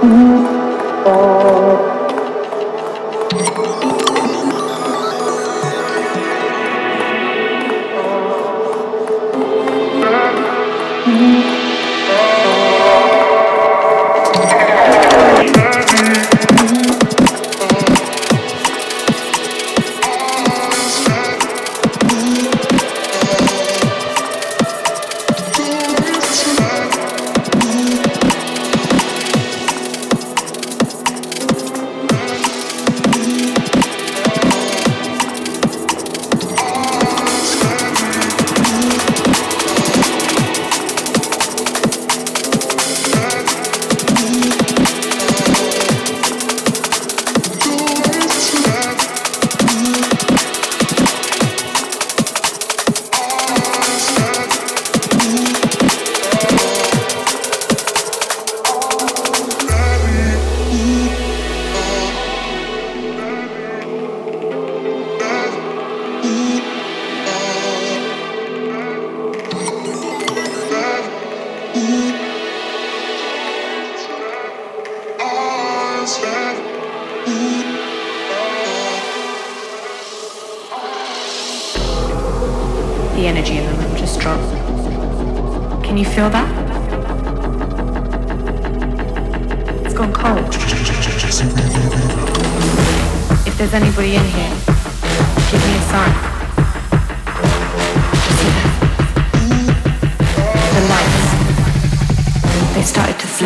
Mm-hmm.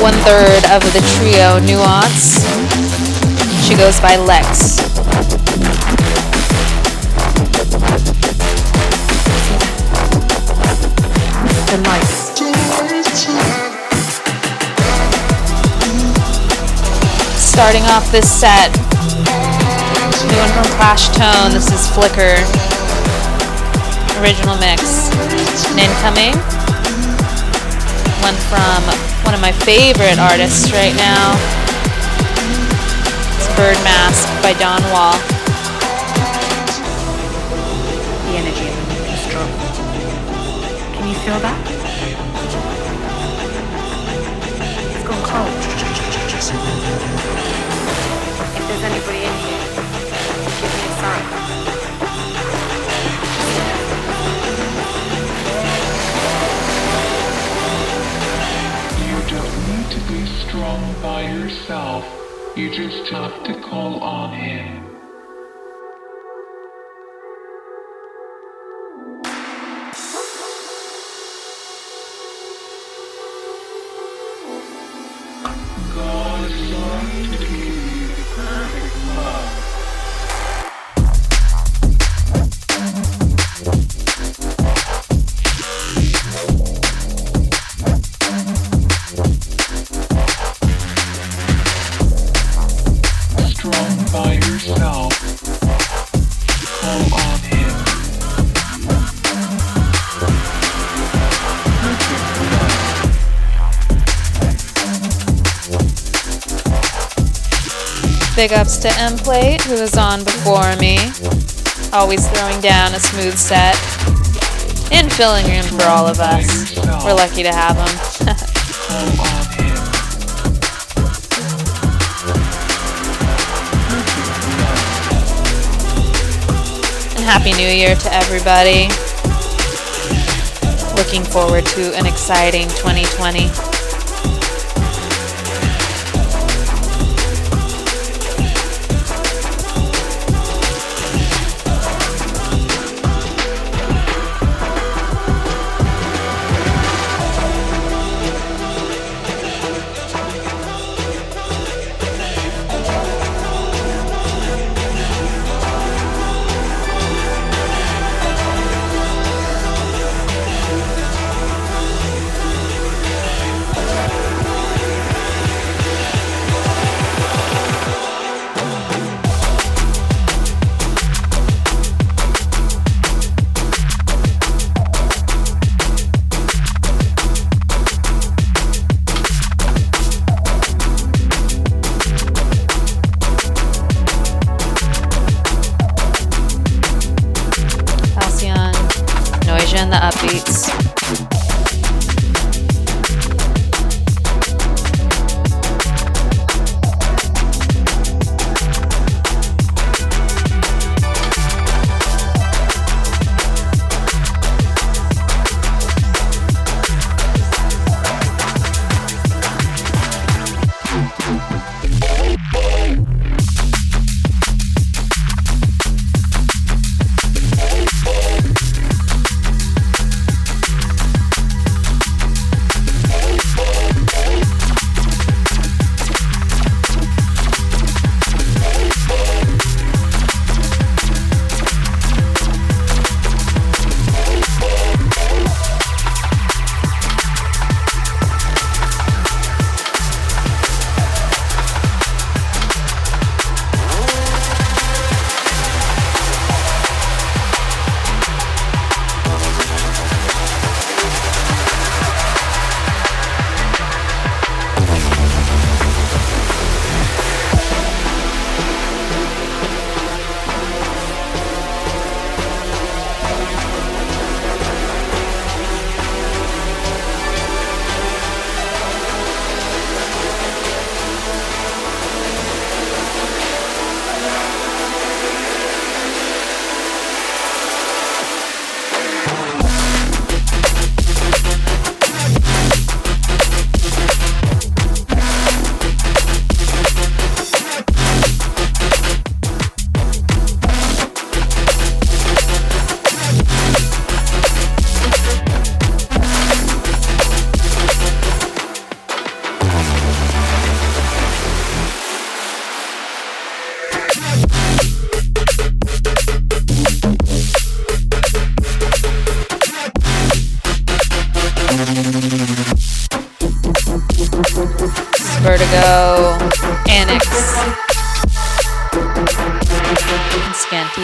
one third of the trio Nuance. She goes by Lex. the lights. Starting off this set, new one from Clash Tone. This is Flicker. Original mix. And incoming, one from one of my favorite artists right now. It's Bird Mask by Don Wall. The energy is strong. Can you feel that? Strong by yourself. You just have to call on him. Big ups to Emplate, who was on before me. Always throwing down a smooth set. And filling room for all of us. We're lucky to have him. and Happy New Year to everybody. Looking forward to an exciting 2020. Vision, the upbeats.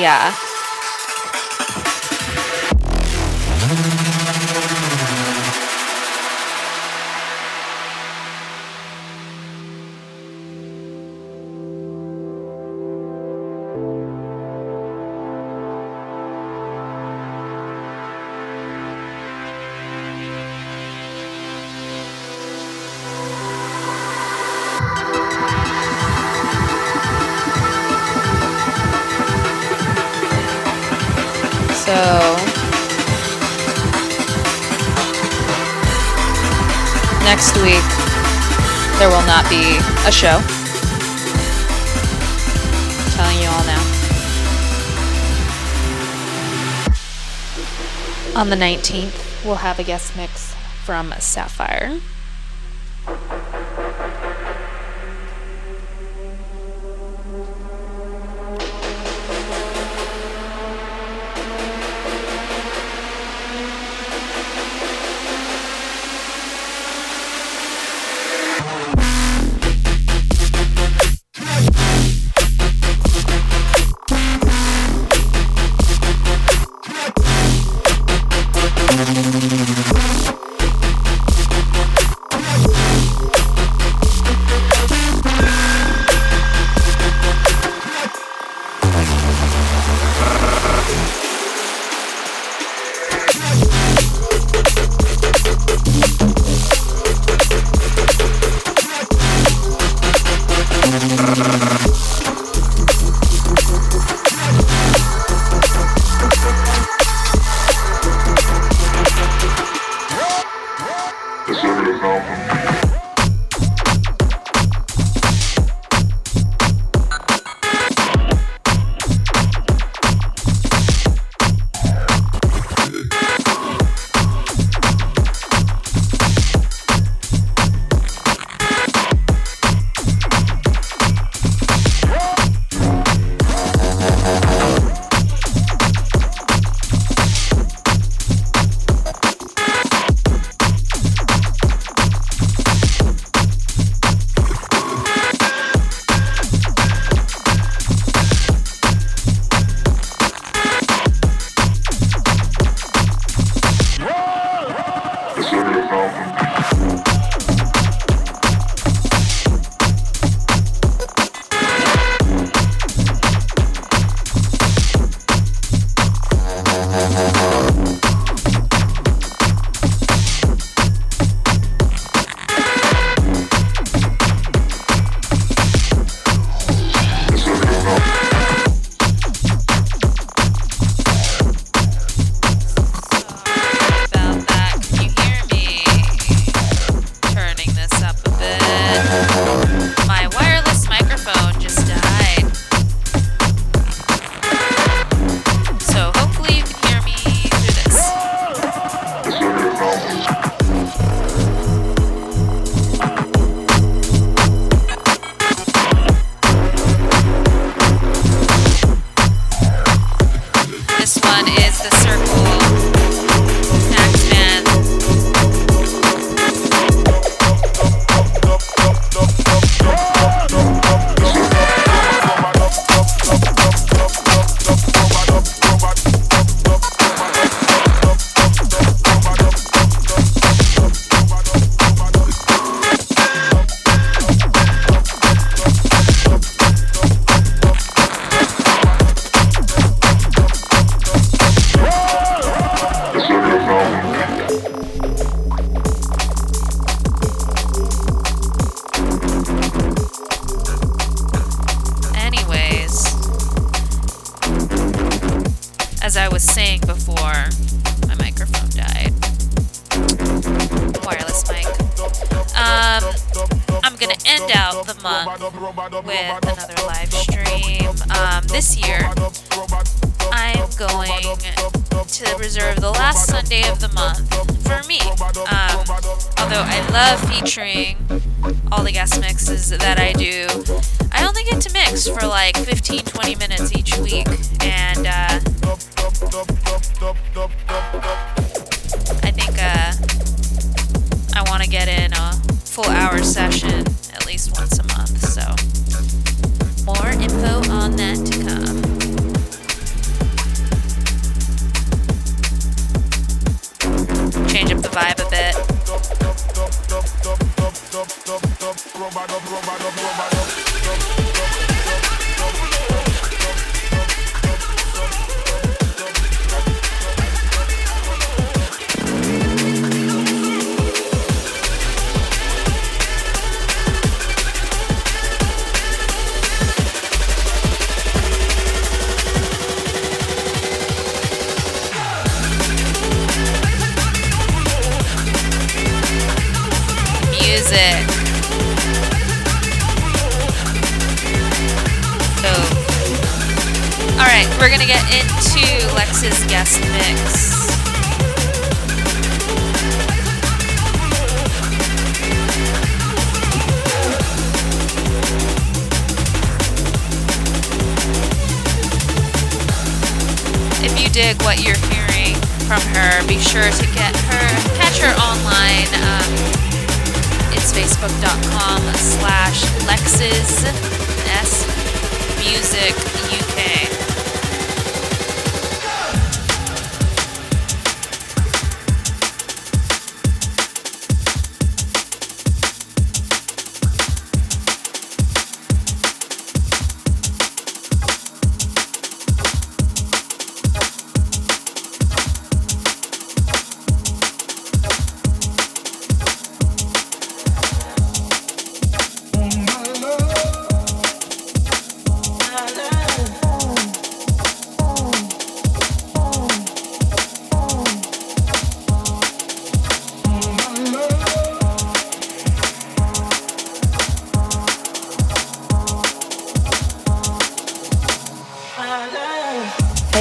Scantia. On the 19th, we'll have a guest mix from Sapphire.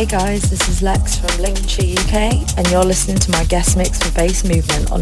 Guys, this is Lex from Lincolnshire UK, and you're listening to my guest mix for Bass Movement on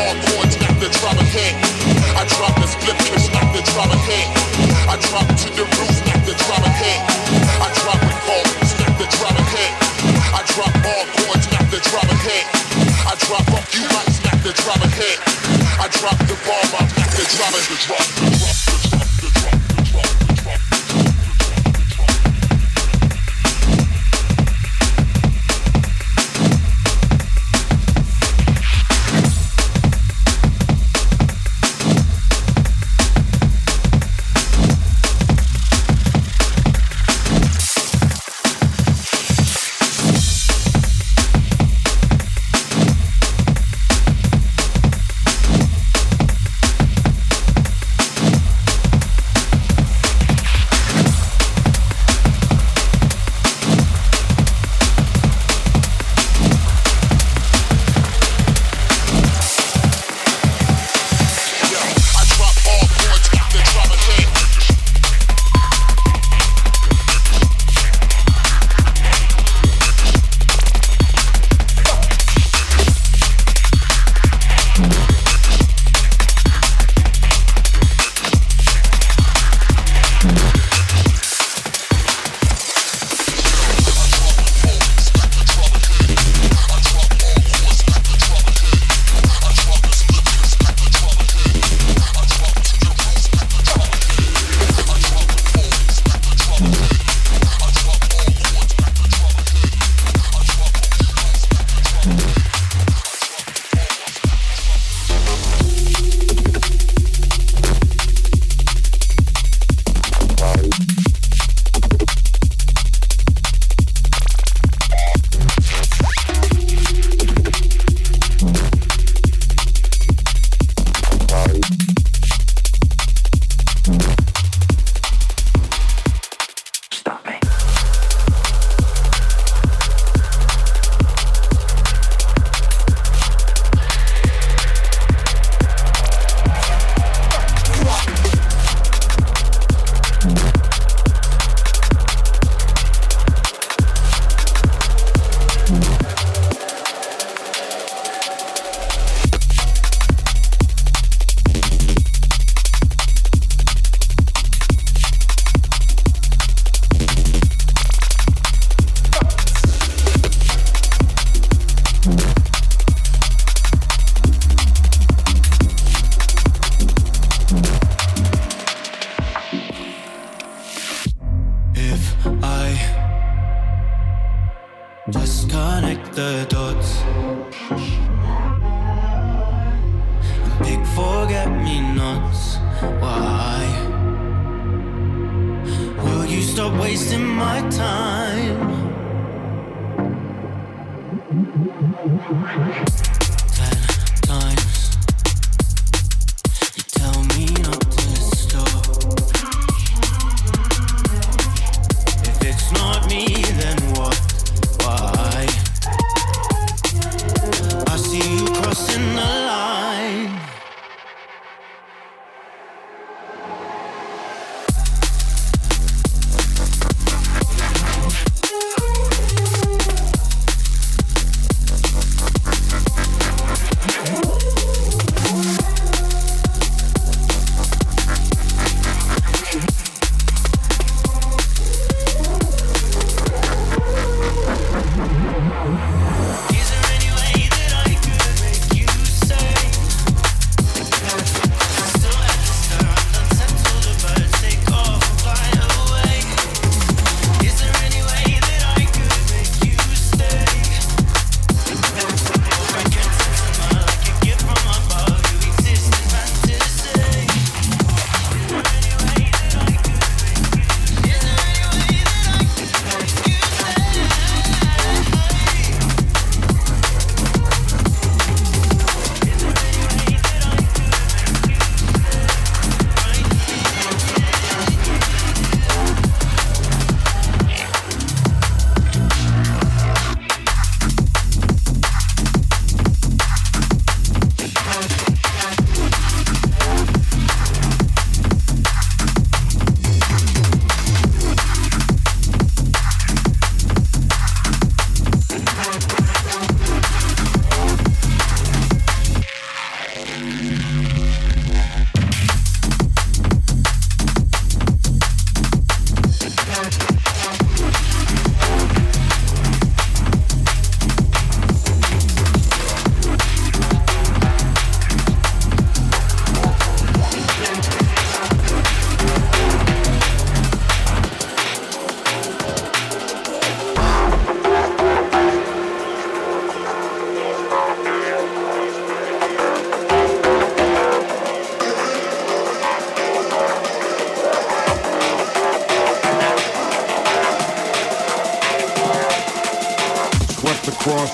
hardcore tap the drama head. I drop the split push like the drama head. I drop to the roof like the drama head. I drop with all, like the drama head. I drop all hardcore tap the drama head. I drop off you like the drama head. I drop the bomb up like the drama head.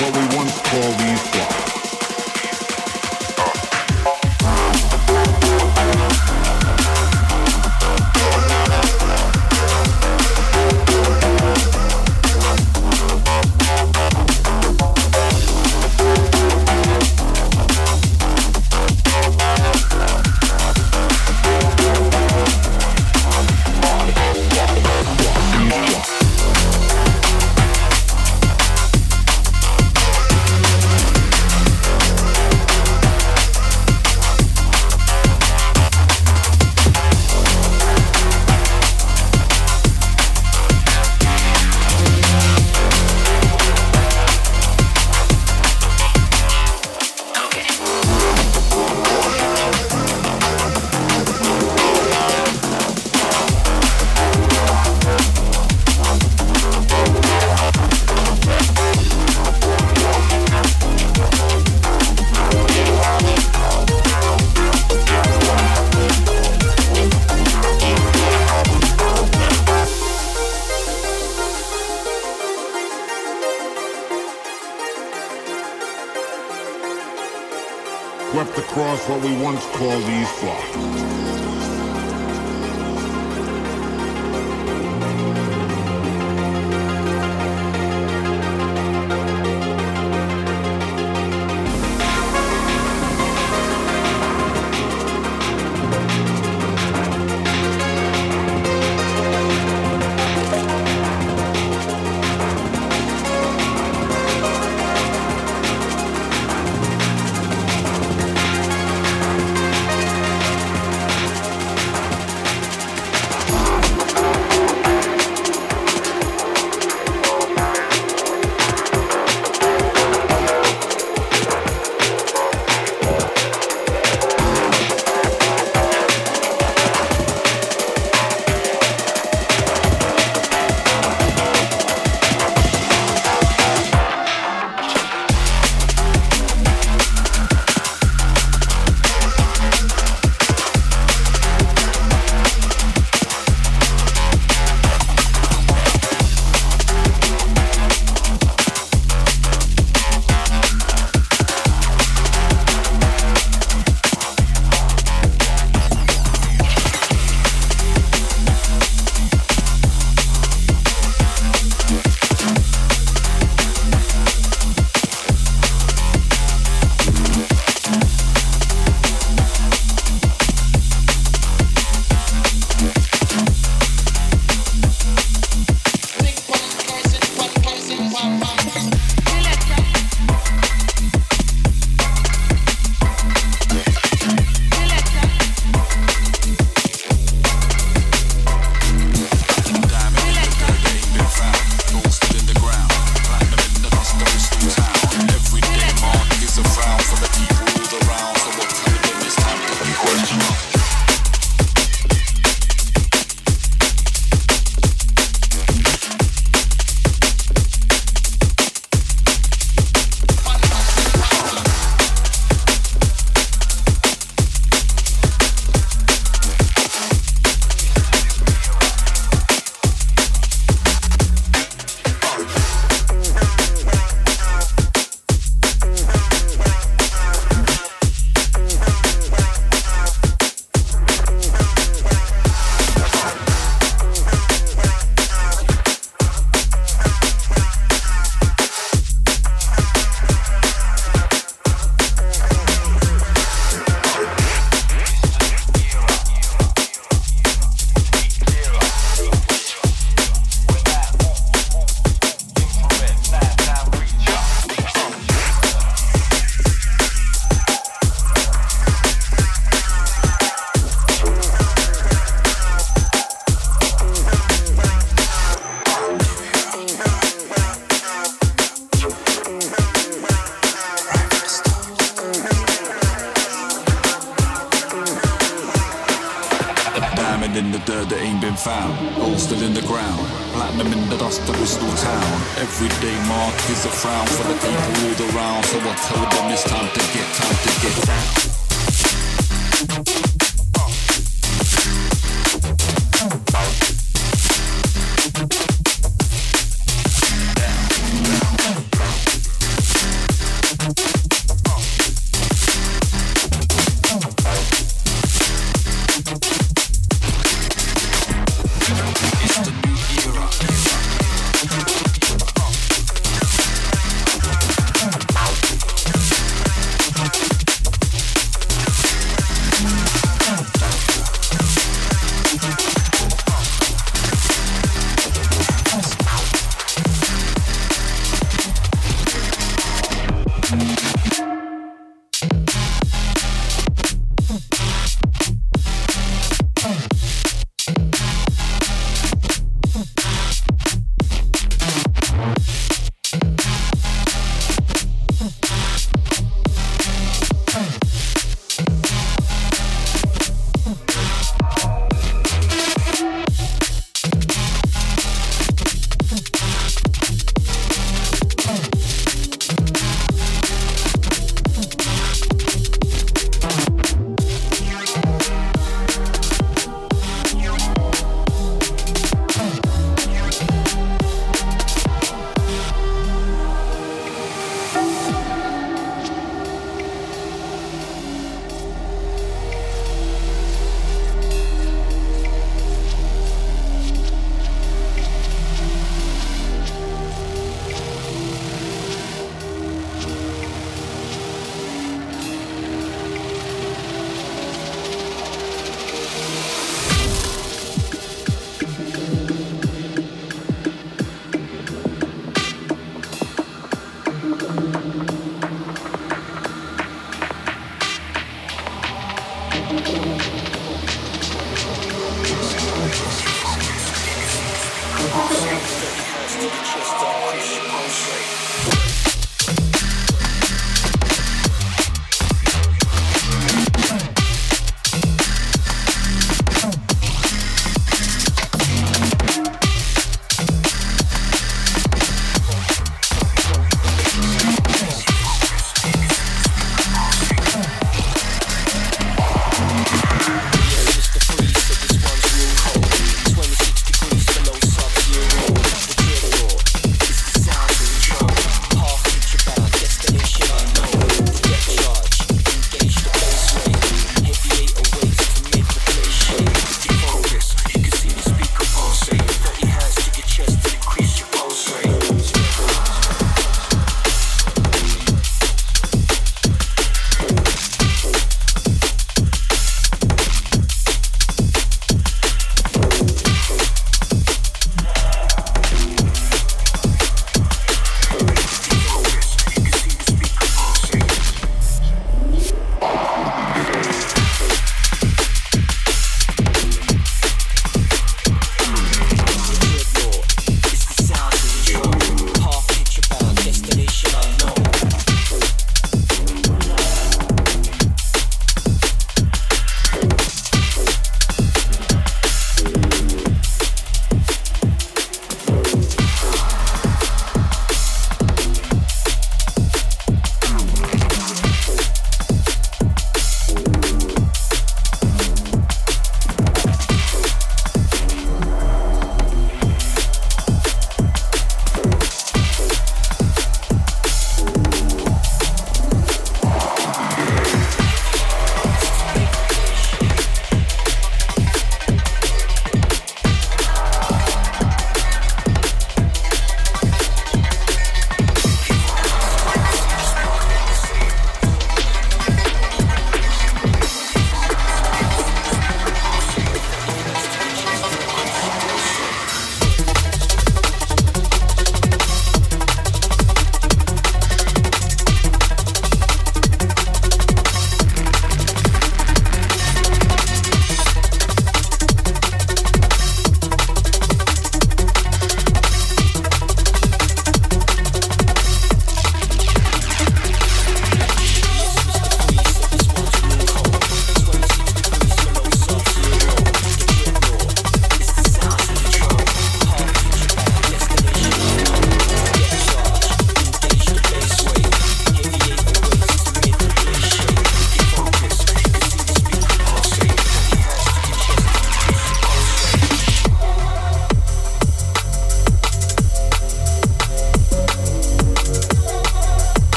What we once called these Block.